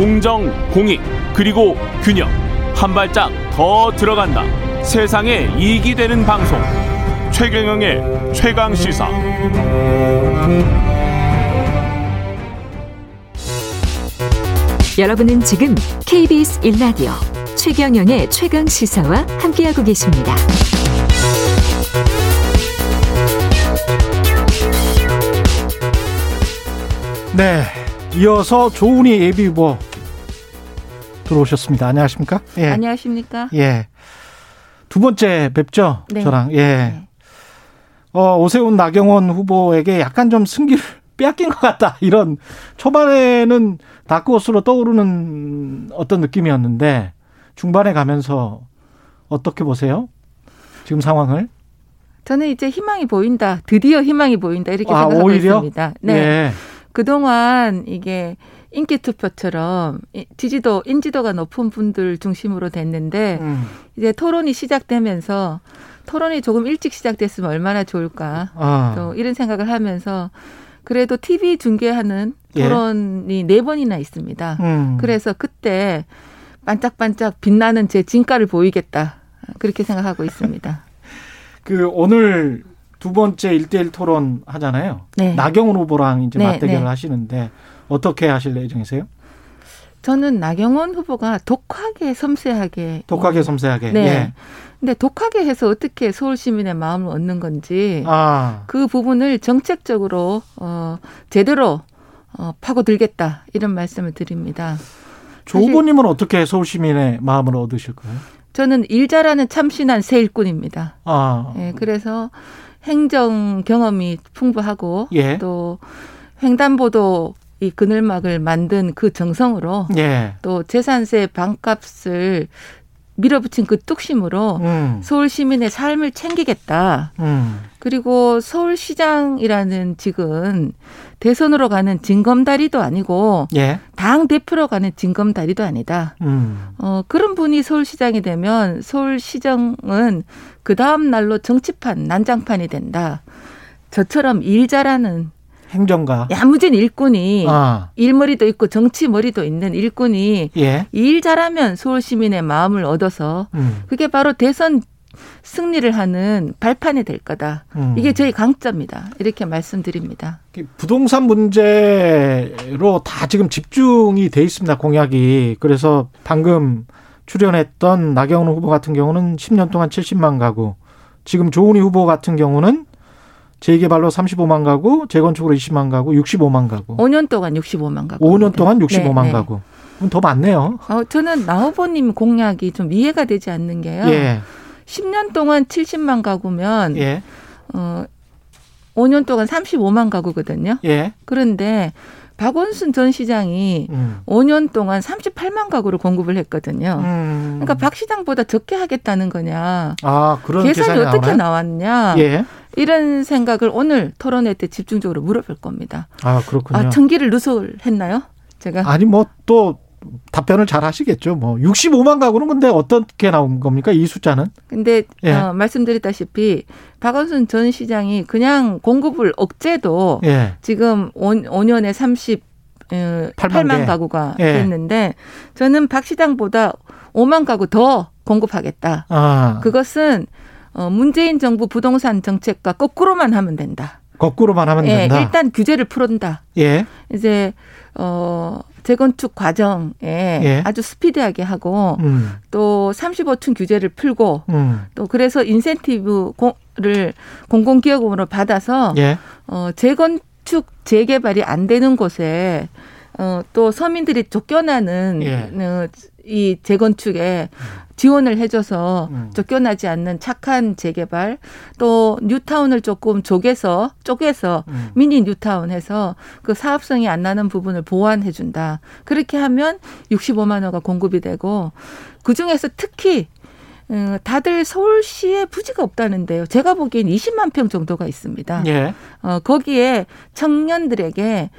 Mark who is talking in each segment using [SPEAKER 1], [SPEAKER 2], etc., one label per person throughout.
[SPEAKER 1] 공정, 공익, 그리고 균형. 한 발짝 더 들어간다. 세상에 이익이 되는 방송. 최경영의 최강 시사.
[SPEAKER 2] 여러분은 지금 KBS 1라디오 최경영의 최강 시사와 함께하고 계십니다.
[SPEAKER 3] 네. 이어서 조은희 예비후보 들어오셨습니다. 안녕하십니까?
[SPEAKER 4] 예. 안녕하십니까?
[SPEAKER 3] 예. 두 번째 뵙죠? 네. 저랑. 예. 네. 어, 오세훈 나경원 후보에게 약간 좀 승기를 빼앗긴 것 같다. 이런 초반에는 다크호스로 떠오르는 어떤 느낌이었는데 중반에 가면서 어떻게 보세요? 지금 상황을?
[SPEAKER 4] 저는 이제 희망이 보인다. 드디어 희망이 보인다. 이렇게 아, 생각하고 오히려? 있습니다. 네. 예. 그동안 이게 인기 투표처럼 지지도 인지도가 높은 분들 중심으로 됐는데 음. 이제 토론이 시작되면서 토론이 조금 일찍 시작됐으면 얼마나 좋을까 아. 또 이런 생각을 하면서 그래도 TV 중계하는 예. 토론이 예. 네 번이나 있습니다. 음. 그래서 그때 반짝반짝 빛나는 제 진가를 보이겠다 그렇게 생각하고 있습니다.
[SPEAKER 3] 그 오늘 두 번째 일대일 토론 하잖아요. 네. 나경원 후보랑 이제 네, 맞대결을 네. 하시는데 어떻게 하실 예정이세요?
[SPEAKER 4] 저는 나경원 후보가 독하게 섬세하게
[SPEAKER 3] 독하게 섬세하게
[SPEAKER 4] 네. 예. 근데 독하게 해서 어떻게 서울 시민의 마음을 얻는 건지 아. 그 부분을 정책적으로 어 제대로 어 파고들겠다 이런 말씀을 드립니다.
[SPEAKER 3] 조 후보님은 어떻게 서울 시민의 마음을 얻으실 거예요?
[SPEAKER 4] 저는 일 잘하는 참신한 새 일꾼입니다. 아. 예, 그래서 행정 경험이 풍부하고 예. 또 횡단보도 이 그늘막을 만든 그 정성으로 예. 또 재산세 반값을 밀어붙인 그 뚝심으로 음. 서울 시민의 삶을 챙기겠다. 음. 그리고 서울시장이라는 직은 대선으로 가는 징검다리도 아니고 예. 당 대표로 가는 징검다리도 아니다. 음. 어, 그런 분이 서울시장이 되면 서울시정은 그 다음 날로 정치판 난장판이 된다. 저처럼 일 잘하는
[SPEAKER 3] 행정가
[SPEAKER 4] 야무진 일꾼이 아. 일머리도 있고 정치 머리도 있는 일꾼이 예. 일 잘하면 서울 시민의 마음을 얻어서 음. 그게 바로 대선 승리를 하는 발판이 될 거다. 음. 이게 저희 강점입니다. 이렇게 말씀드립니다.
[SPEAKER 3] 부동산 문제로 다 지금 집중이 돼 있습니다. 공약이. 그래서 방금 출연했던 나경원 후보 같은 경우는 10년 동안 70만 가구, 지금 조은희 후보 같은 경우는 재개발로 35만 가구, 재건축으로 20만 가구, 65만 가구.
[SPEAKER 4] 5년 동안 65만 가구.
[SPEAKER 3] 5년 동안 65만 네, 가구. 그럼 더 많네요.
[SPEAKER 4] 어, 저는 나 후보님 공약이 좀 이해가 되지 않는 게요. 예. 10년 동안 70만 가구면 예. 어 5년 동안 35만 가구거든요. 예. 그런데 박원순 전 시장이 음. 5년 동안 38만 가구를 공급을 했거든요. 음. 그러니까 박 시장보다 적게 하겠다는 거냐. 아, 그런 계산이 어떻게 나오나요? 나왔냐. 예. 이런 생각을 오늘 토론회 때 집중적으로 물어볼 겁니다.
[SPEAKER 3] 아, 그렇군요. 아,
[SPEAKER 4] 청기를 누설했나요? 제가
[SPEAKER 3] 아니 뭐또 답변을 잘 하시겠죠. 뭐 65만 가구는 근데 어떻게 나온 겁니까? 이 숫자는?
[SPEAKER 4] 근데 예. 어, 말씀드렸다시피 박원순 전 시장이 그냥 공급을 억제도 예. 지금 5, 5년에 30 8만, 8만 가구가 예. 됐는데 저는 박 시장보다 5만 가구 더 공급하겠다. 아. 그것은 어, 문재인 정부 부동산 정책과 거꾸로만 하면 된다.
[SPEAKER 3] 거꾸로만 하면
[SPEAKER 4] 예,
[SPEAKER 3] 된다.
[SPEAKER 4] 일단 규제를 풀은다. 예. 이제 어 재건축 과정에 예. 아주 스피드하게 하고 음. 또 35층 규제를 풀고 음. 또 그래서 인센티브를 공공기업으로 받아서 예. 어 재건축 재개발이 안 되는 곳에 어, 또 서민들이 쫓겨나는 예. 어, 이 재건축에 지원을 해줘서 음. 쫓겨나지 않는 착한 재개발 또 뉴타운을 조금 쪼개서 쪼개서 음. 미니 뉴타운 해서 그 사업성이 안 나는 부분을 보완해 준다. 그렇게 하면 65만 호가 공급이 되고 그 중에서 특히 어, 다들 서울시에 부지가 없다는데요. 제가 보기엔 20만 평 정도가 있습니다. 예. 어, 거기에 청년들에게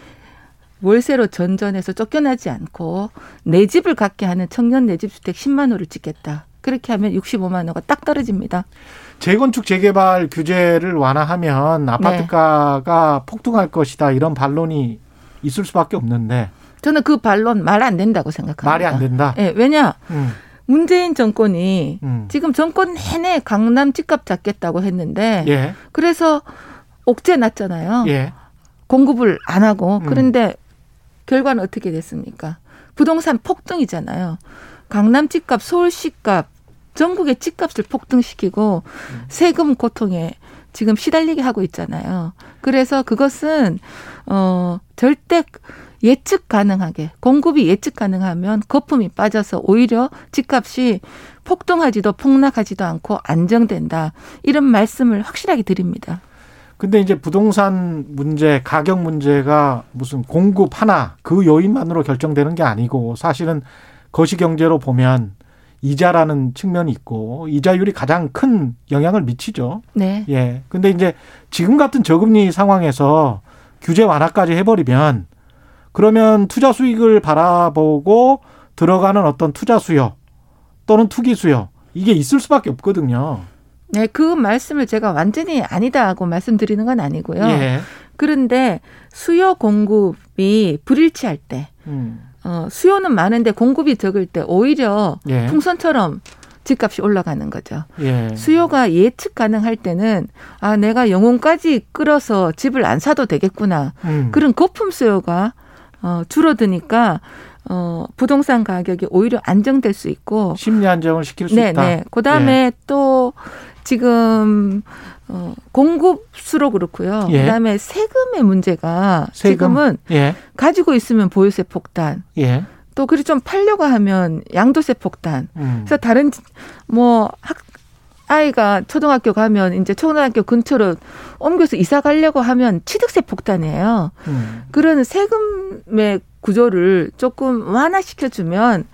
[SPEAKER 4] 월세로 전전해서 쫓겨나지 않고 내 집을 갖게 하는 청년 내 집 주택 10만 호를 짓겠다. 그렇게 하면 65만 호가 딱 떨어집니다.
[SPEAKER 3] 재건축 재개발 규제를 완화하면 아파트 가가 네. 폭등할 것이다 이런 반론이 있을 수밖에 없는데
[SPEAKER 4] 저는 그 반론 말 안 된다고 생각합니다.
[SPEAKER 3] 말이 안 된다.
[SPEAKER 4] 예, 네, 왜냐? 음. 문재인 정권이 음. 지금 정권 내내 강남 집값 잡겠다고 했는데 예. 그래서 옥죄 났잖아요. 예. 공급을 안 하고 음. 그런데 결과는 어떻게 됐습니까? 부동산 폭등이잖아요. 강남 집값, 서울시 값, 전국의 집값을 폭등시키고 음. 세금 고통에 지금 시달리게 하고 있잖아요. 그래서 그것은 어 절대 예측 가능하게 공급이 예측 가능하면 거품이 빠져서 오히려 집값이 폭등하지도 폭락하지도 않고 안정된다. 이런 말씀을 확실하게 드립니다.
[SPEAKER 3] 근데 이제 부동산 문제, 가격 문제가 무슨 공급 하나 그 요인만으로 결정되는 게 아니고 사실은 거시 경제로 보면 이자라는 측면이 있고 이자율이 가장 큰 영향을 미치죠. 네. 예. 근데 이제 지금 같은 저금리 상황에서 규제 완화까지 해버리면 그러면 투자 수익을 바라보고 들어가는 어떤 투자 수요 또는 투기 수요 이게 있을 수밖에 없거든요.
[SPEAKER 4] 네, 그 말씀을 제가 완전히 아니다고 말씀드리는 건 아니고요. 예. 그런데 수요 공급이 불일치할 때, 음. 어, 수요는 많은데 공급이 적을 때 오히려 예. 풍선처럼 집값이 올라가는 거죠. 예. 수요가 예측 가능할 때는 아 내가 영혼까지 끌어서 집을 안 사도 되겠구나 음. 그런 거품 수요가 어, 줄어드니까 어, 부동산 가격이 오히려 안정될 수 있고
[SPEAKER 3] 심리 안정을 시킬 수 네, 있다. 네.
[SPEAKER 4] 그다음에 예. 또 지금 어, 공급 수로 그렇고요. 예. 그다음에 세금의 문제가 세금? 지금은 예. 가지고 있으면 보유세 폭탄. 예. 또 그리 좀 팔려고 하면 양도세 폭탄. 음. 그래서 다른 뭐 학, 아이가 초등학교 가면 이제 초등학교 근처로 옮겨서 이사 가려고 하면 취득세 폭탄이에요. 음. 그런 세금의 구조를 조금 완화시켜주면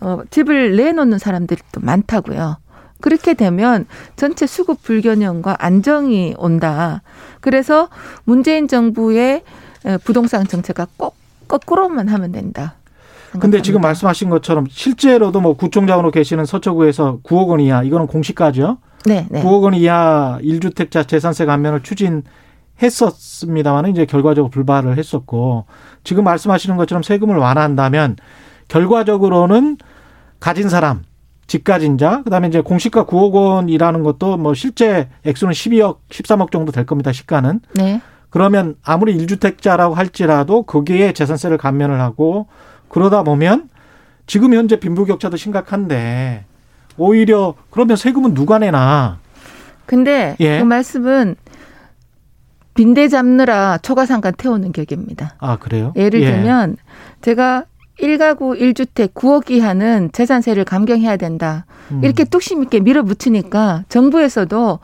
[SPEAKER 4] 어, 집을 내놓는 사람들이 또 많다고요. 그렇게 되면 전체 수급 불균형과 안정이 온다. 그래서 문재인 정부의 부동산 정책가 꼭 거꾸로만 하면 된다.
[SPEAKER 3] 근데 지금 말씀하신 것처럼 실제로도 뭐 구청장으로 계시는 서초구에서 9억 원 이하 이거는 공시가죠. 네, 네. 9억 원 이하 1주택자 재산세 감면을 추진 했었습니다만 이제 결과적으로 불발을 했었고 지금 말씀하시는 것처럼 세금을 완화한다면 결과적으로는 가진 사람 집 가진 자 그다음에 이제 공시가 9억 원이라는 것도 뭐 실제 액수는 12억 13억 정도 될 겁니다. 시가는. 네. 그러면 아무리 1주택자라고 할지라도 거기에 재산세를 감면을 하고 그러다 보면 지금 현재 빈부격차도 심각한데 오히려 그러면 세금은 누가 내나?
[SPEAKER 4] 근데 예. 그 말씀은 빈대 잡느라 초과상관 태우는 격입니다.
[SPEAKER 3] 아 그래요?
[SPEAKER 4] 예를 예. 들면 제가 1가구 1주택 9억 이 하는 재산세를 감경해야 된다. 음. 이렇게 뚝심 있게 밀어붙이니까 정부에서도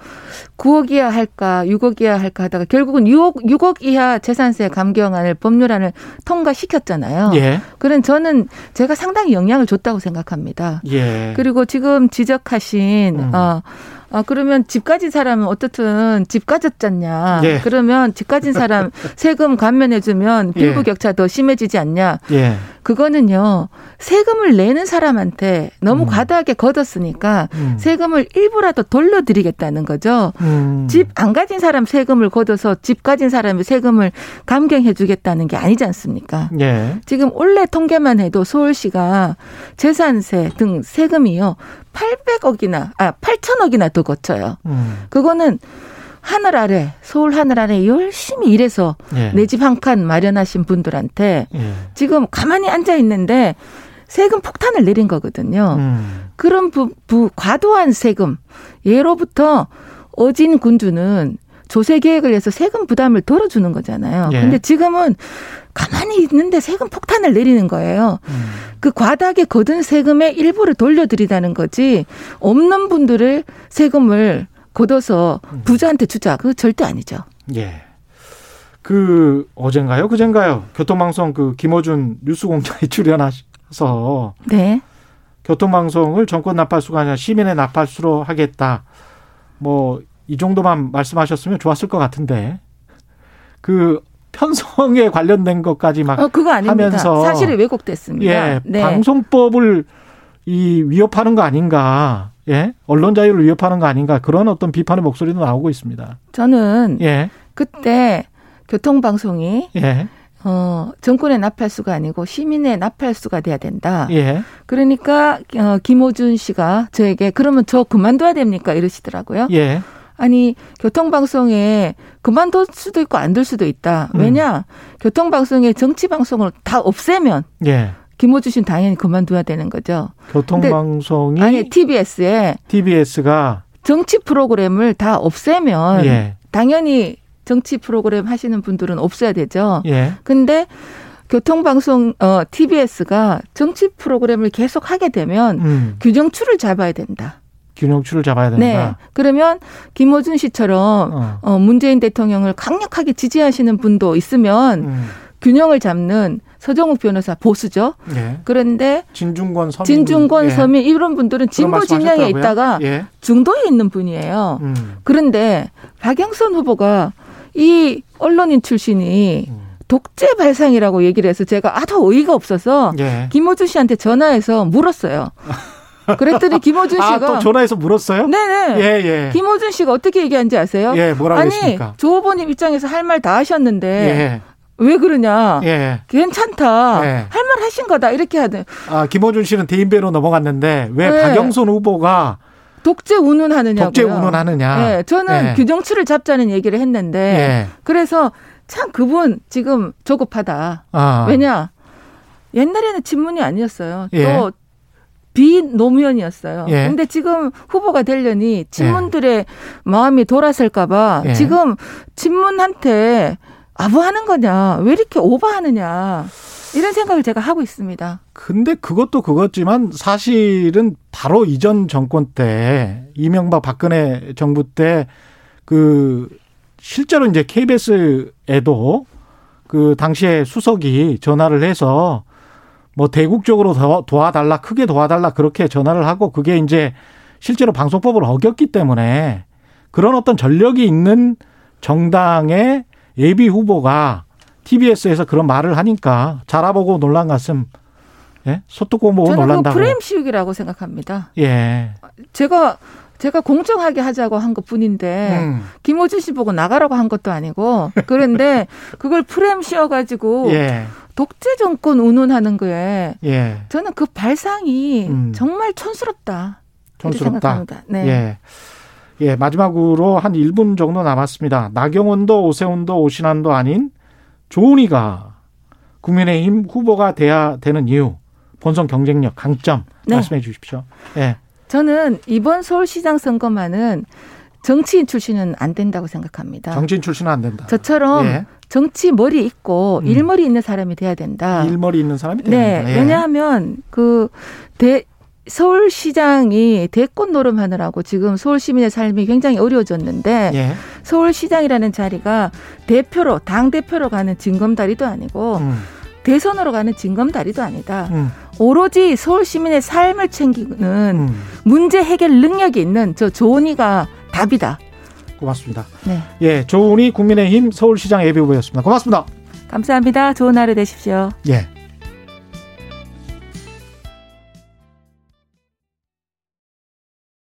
[SPEAKER 4] 9억 이하 할까 6억 이하 할까 하다가 결국은 6억 6억 이하 재산세 감경안을 법률안을 통과시켰잖아요. 예. 그런 저는 제가 상당히 영향을 줬다고 생각합니다. 예. 그리고 지금 지적하신 음. 어 아, 그러면 집 가진 사람은 어떻든 집 가졌잖냐. 예. 그러면 집 가진 사람 세금 감면해주면 빈부 격차 예. 더 심해지지 않냐. 예. 그거는요, 세금을 내는 사람한테 너무 음. 과다하게 걷었으니까 음. 세금을 일부라도 돌려드리겠다는 거죠. 음. 집안 가진 사람 세금을 걷어서 집 가진 사람의 세금을 감경해주겠다는 게 아니지 않습니까? 예. 지금 올해 통계만 해도 서울시가 재산세 등 세금이요. 800억이나 아 8천억이나 더 거쳐요. 음. 그거는 하늘 아래 서울 하늘 아래 열심히 일해서 예. 내집 한 칸 마련하신 분들한테 예. 지금 가만히 앉아 있는데 세금 폭탄을 내린 거거든요. 음. 그런 부, 부 과도한 세금 예로부터 어진 군주는 조세 계획을 해서 세금 부담을 덜어주는 거잖아요. 예. 근데 지금은 가만히 있는데 세금 폭탄을 내리는 거예요. 음. 그 과다하게 거둔 세금의 일부를 돌려드리다는 거지 없는 분들을 세금을 걷어서 음. 부자한테 주자. 그거 절대 아니죠.
[SPEAKER 3] 예. 그 어젠가요? 그젠가요? 교통방송 그 김어준 뉴스공장에 출연하셔서 네. 교통방송을 정권 나팔수가 아니라 시민의 나팔수로 하겠다. 뭐 이 정도만 말씀하셨으면 좋았을 것 같은데 그 편성에 관련된 것까지 막 어, 그거 아닙니다. 하면서
[SPEAKER 4] 사실이 왜곡됐습니다.
[SPEAKER 3] 예, 네. 방송법을 이 위협하는 거 아닌가? 예, 언론 자유를 위협하는 거 아닌가? 그런 어떤 비판의 목소리도 나오고 있습니다.
[SPEAKER 4] 저는 예. 그때 교통방송이 예. 어, 정권의 나팔수가 아니고 시민의 나팔수가 돼야 된다. 예. 그러니까 어, 김호준 씨가 저에게 그러면 저 그만둬야 됩니까? 이러시더라고요. 예. 아니 교통방송에 그만둘 수도 있고 안 둘 수도 있다. 음. 왜냐 음. 교통방송에 정치 방송을 다 없애면 예. 김호준 씨는 당연히 그만둬야 되는 거죠.
[SPEAKER 3] 교통방송이
[SPEAKER 4] 아니 TBS에
[SPEAKER 3] TBS가
[SPEAKER 4] 정치 프로그램을 다 없애면 예. 당연히 정치 프로그램 하시는 분들은 없어야 되죠. 예. 근데 교통방송 어 TBS가 정치 프로그램을 계속 하게 되면 음. 규정추를 잡아야 된다.
[SPEAKER 3] 균형추를 잡아야 된다. 네.
[SPEAKER 4] 그러면 김호준 씨처럼 어. 어 문재인 대통령을 강력하게 지지하시는 분도 있으면 음. 균형을 잡는 서정욱 변호사 보수죠. 예. 그런데
[SPEAKER 3] 진중권 서민
[SPEAKER 4] 진중권 예. 서민 이런 분들은 진보 진영에 있다가 예. 중도에 있는 분이에요. 음. 그런데 박영선 후보가 이 언론인 출신이 음. 독재 발상이라고 얘기를 해서 제가 아주 어이가 없어서 예. 김호준 씨한테 전화해서 물었어요. 그랬더니 김호준 아, 씨가 아,
[SPEAKER 3] 또 전화해서 물었어요?
[SPEAKER 4] 네네. 예, 예. 김호준 씨가 어떻게 얘기한지 아세요?
[SPEAKER 3] 예, 뭐라고 아니, 했습니까?
[SPEAKER 4] 조 후보님 입장에서 할 말 다 하셨는데 예. 왜 그러냐? 예. 괜찮다. 예. 할말 하신 거다. 이렇게 하든.
[SPEAKER 3] 아, 김호준 씨는 대인배로 넘어갔는데 왜 네. 박영선 후보가
[SPEAKER 4] 독재 운운하느냐고요.
[SPEAKER 3] 독재 운운하느냐.
[SPEAKER 4] 네, 저는 예. 규정치를 잡자는 얘기를 했는데 예. 그래서 참 그분 지금 조급하다. 아. 왜냐 옛날에는 친문이 아니었어요. 예. 또 비노무현이었어요. 예. 근데 지금 후보가 되려니 친문들의 예. 마음이 돌아설까봐 예. 지금 친문한테 아부하는 거냐, 왜 이렇게 오버하느냐. 이런 생각을 제가 하고 있습니다.
[SPEAKER 3] 근데 그것도 그것지만 사실은 바로 이전 정권 때 이명박 박근혜 정부 때 그 실제로 이제 KBS에도 그 당시에 수석이 전화를 해서 뭐 대국적으로 도와달라 크게 도와달라 그렇게 전화를 하고 그게 이제 실제로 방송법을 어겼기 때문에 그런 어떤 전력이 있는 정당의 예비 후보가 TBS에서 그런 말을 하니까 자라보고 놀란 가슴 예? 소뚜고 보고 놀란다고.
[SPEAKER 4] 프레임 씌우기라고 생각합니다. 예. 제가 제가 공정하게 하자고 한 것뿐인데 음. 김호준 씨 보고 나가라고 한 것도 아니고 그런데 그걸 프레임 씌워가지고 예. 독재 정권 운운하는 거에 예. 저는 그 발상이 음. 정말 촌스럽다. 촌스럽다. 네.
[SPEAKER 3] 예. 예, 마지막으로 한 1분 정도 남았습니다. 나경원도 오세훈도 오신환도 아닌 조은희가 국민의힘 후보가 돼야 되는 이유, 본선 경쟁력, 강점 네. 말씀해 주십시오. 예.
[SPEAKER 4] 저는 이번 서울시장 선거만은 정치인 출신은 안 된다고 생각합니다.
[SPEAKER 3] 정치인 출신은 안 된다.
[SPEAKER 4] 저처럼 예. 정치 머리 있고 음. 일머리 있는 사람이 돼야 된다.
[SPEAKER 3] 일머리 있는 사람이 돼야
[SPEAKER 4] 네, 된다. 예. 왜냐하면 그 대, 서울시장이 대권 노름하느라고 지금 서울 시민의 삶이 굉장히 어려워졌는데 예. 서울시장이라는 자리가 대표로 당 대표로 가는 징검다리도 아니고 음. 대선으로 가는 징검다리도 아니다. 음. 오로지 서울 시민의 삶을 챙기는 음. 문제 해결 능력이 있는 저 조은희가 답이다.
[SPEAKER 3] 고맙습니다. 네. 예, 조은희 국민의힘 서울시장 예비 후보였습니다. 고맙습니다.
[SPEAKER 4] 감사합니다. 좋은 하루 되십시오.
[SPEAKER 3] 예.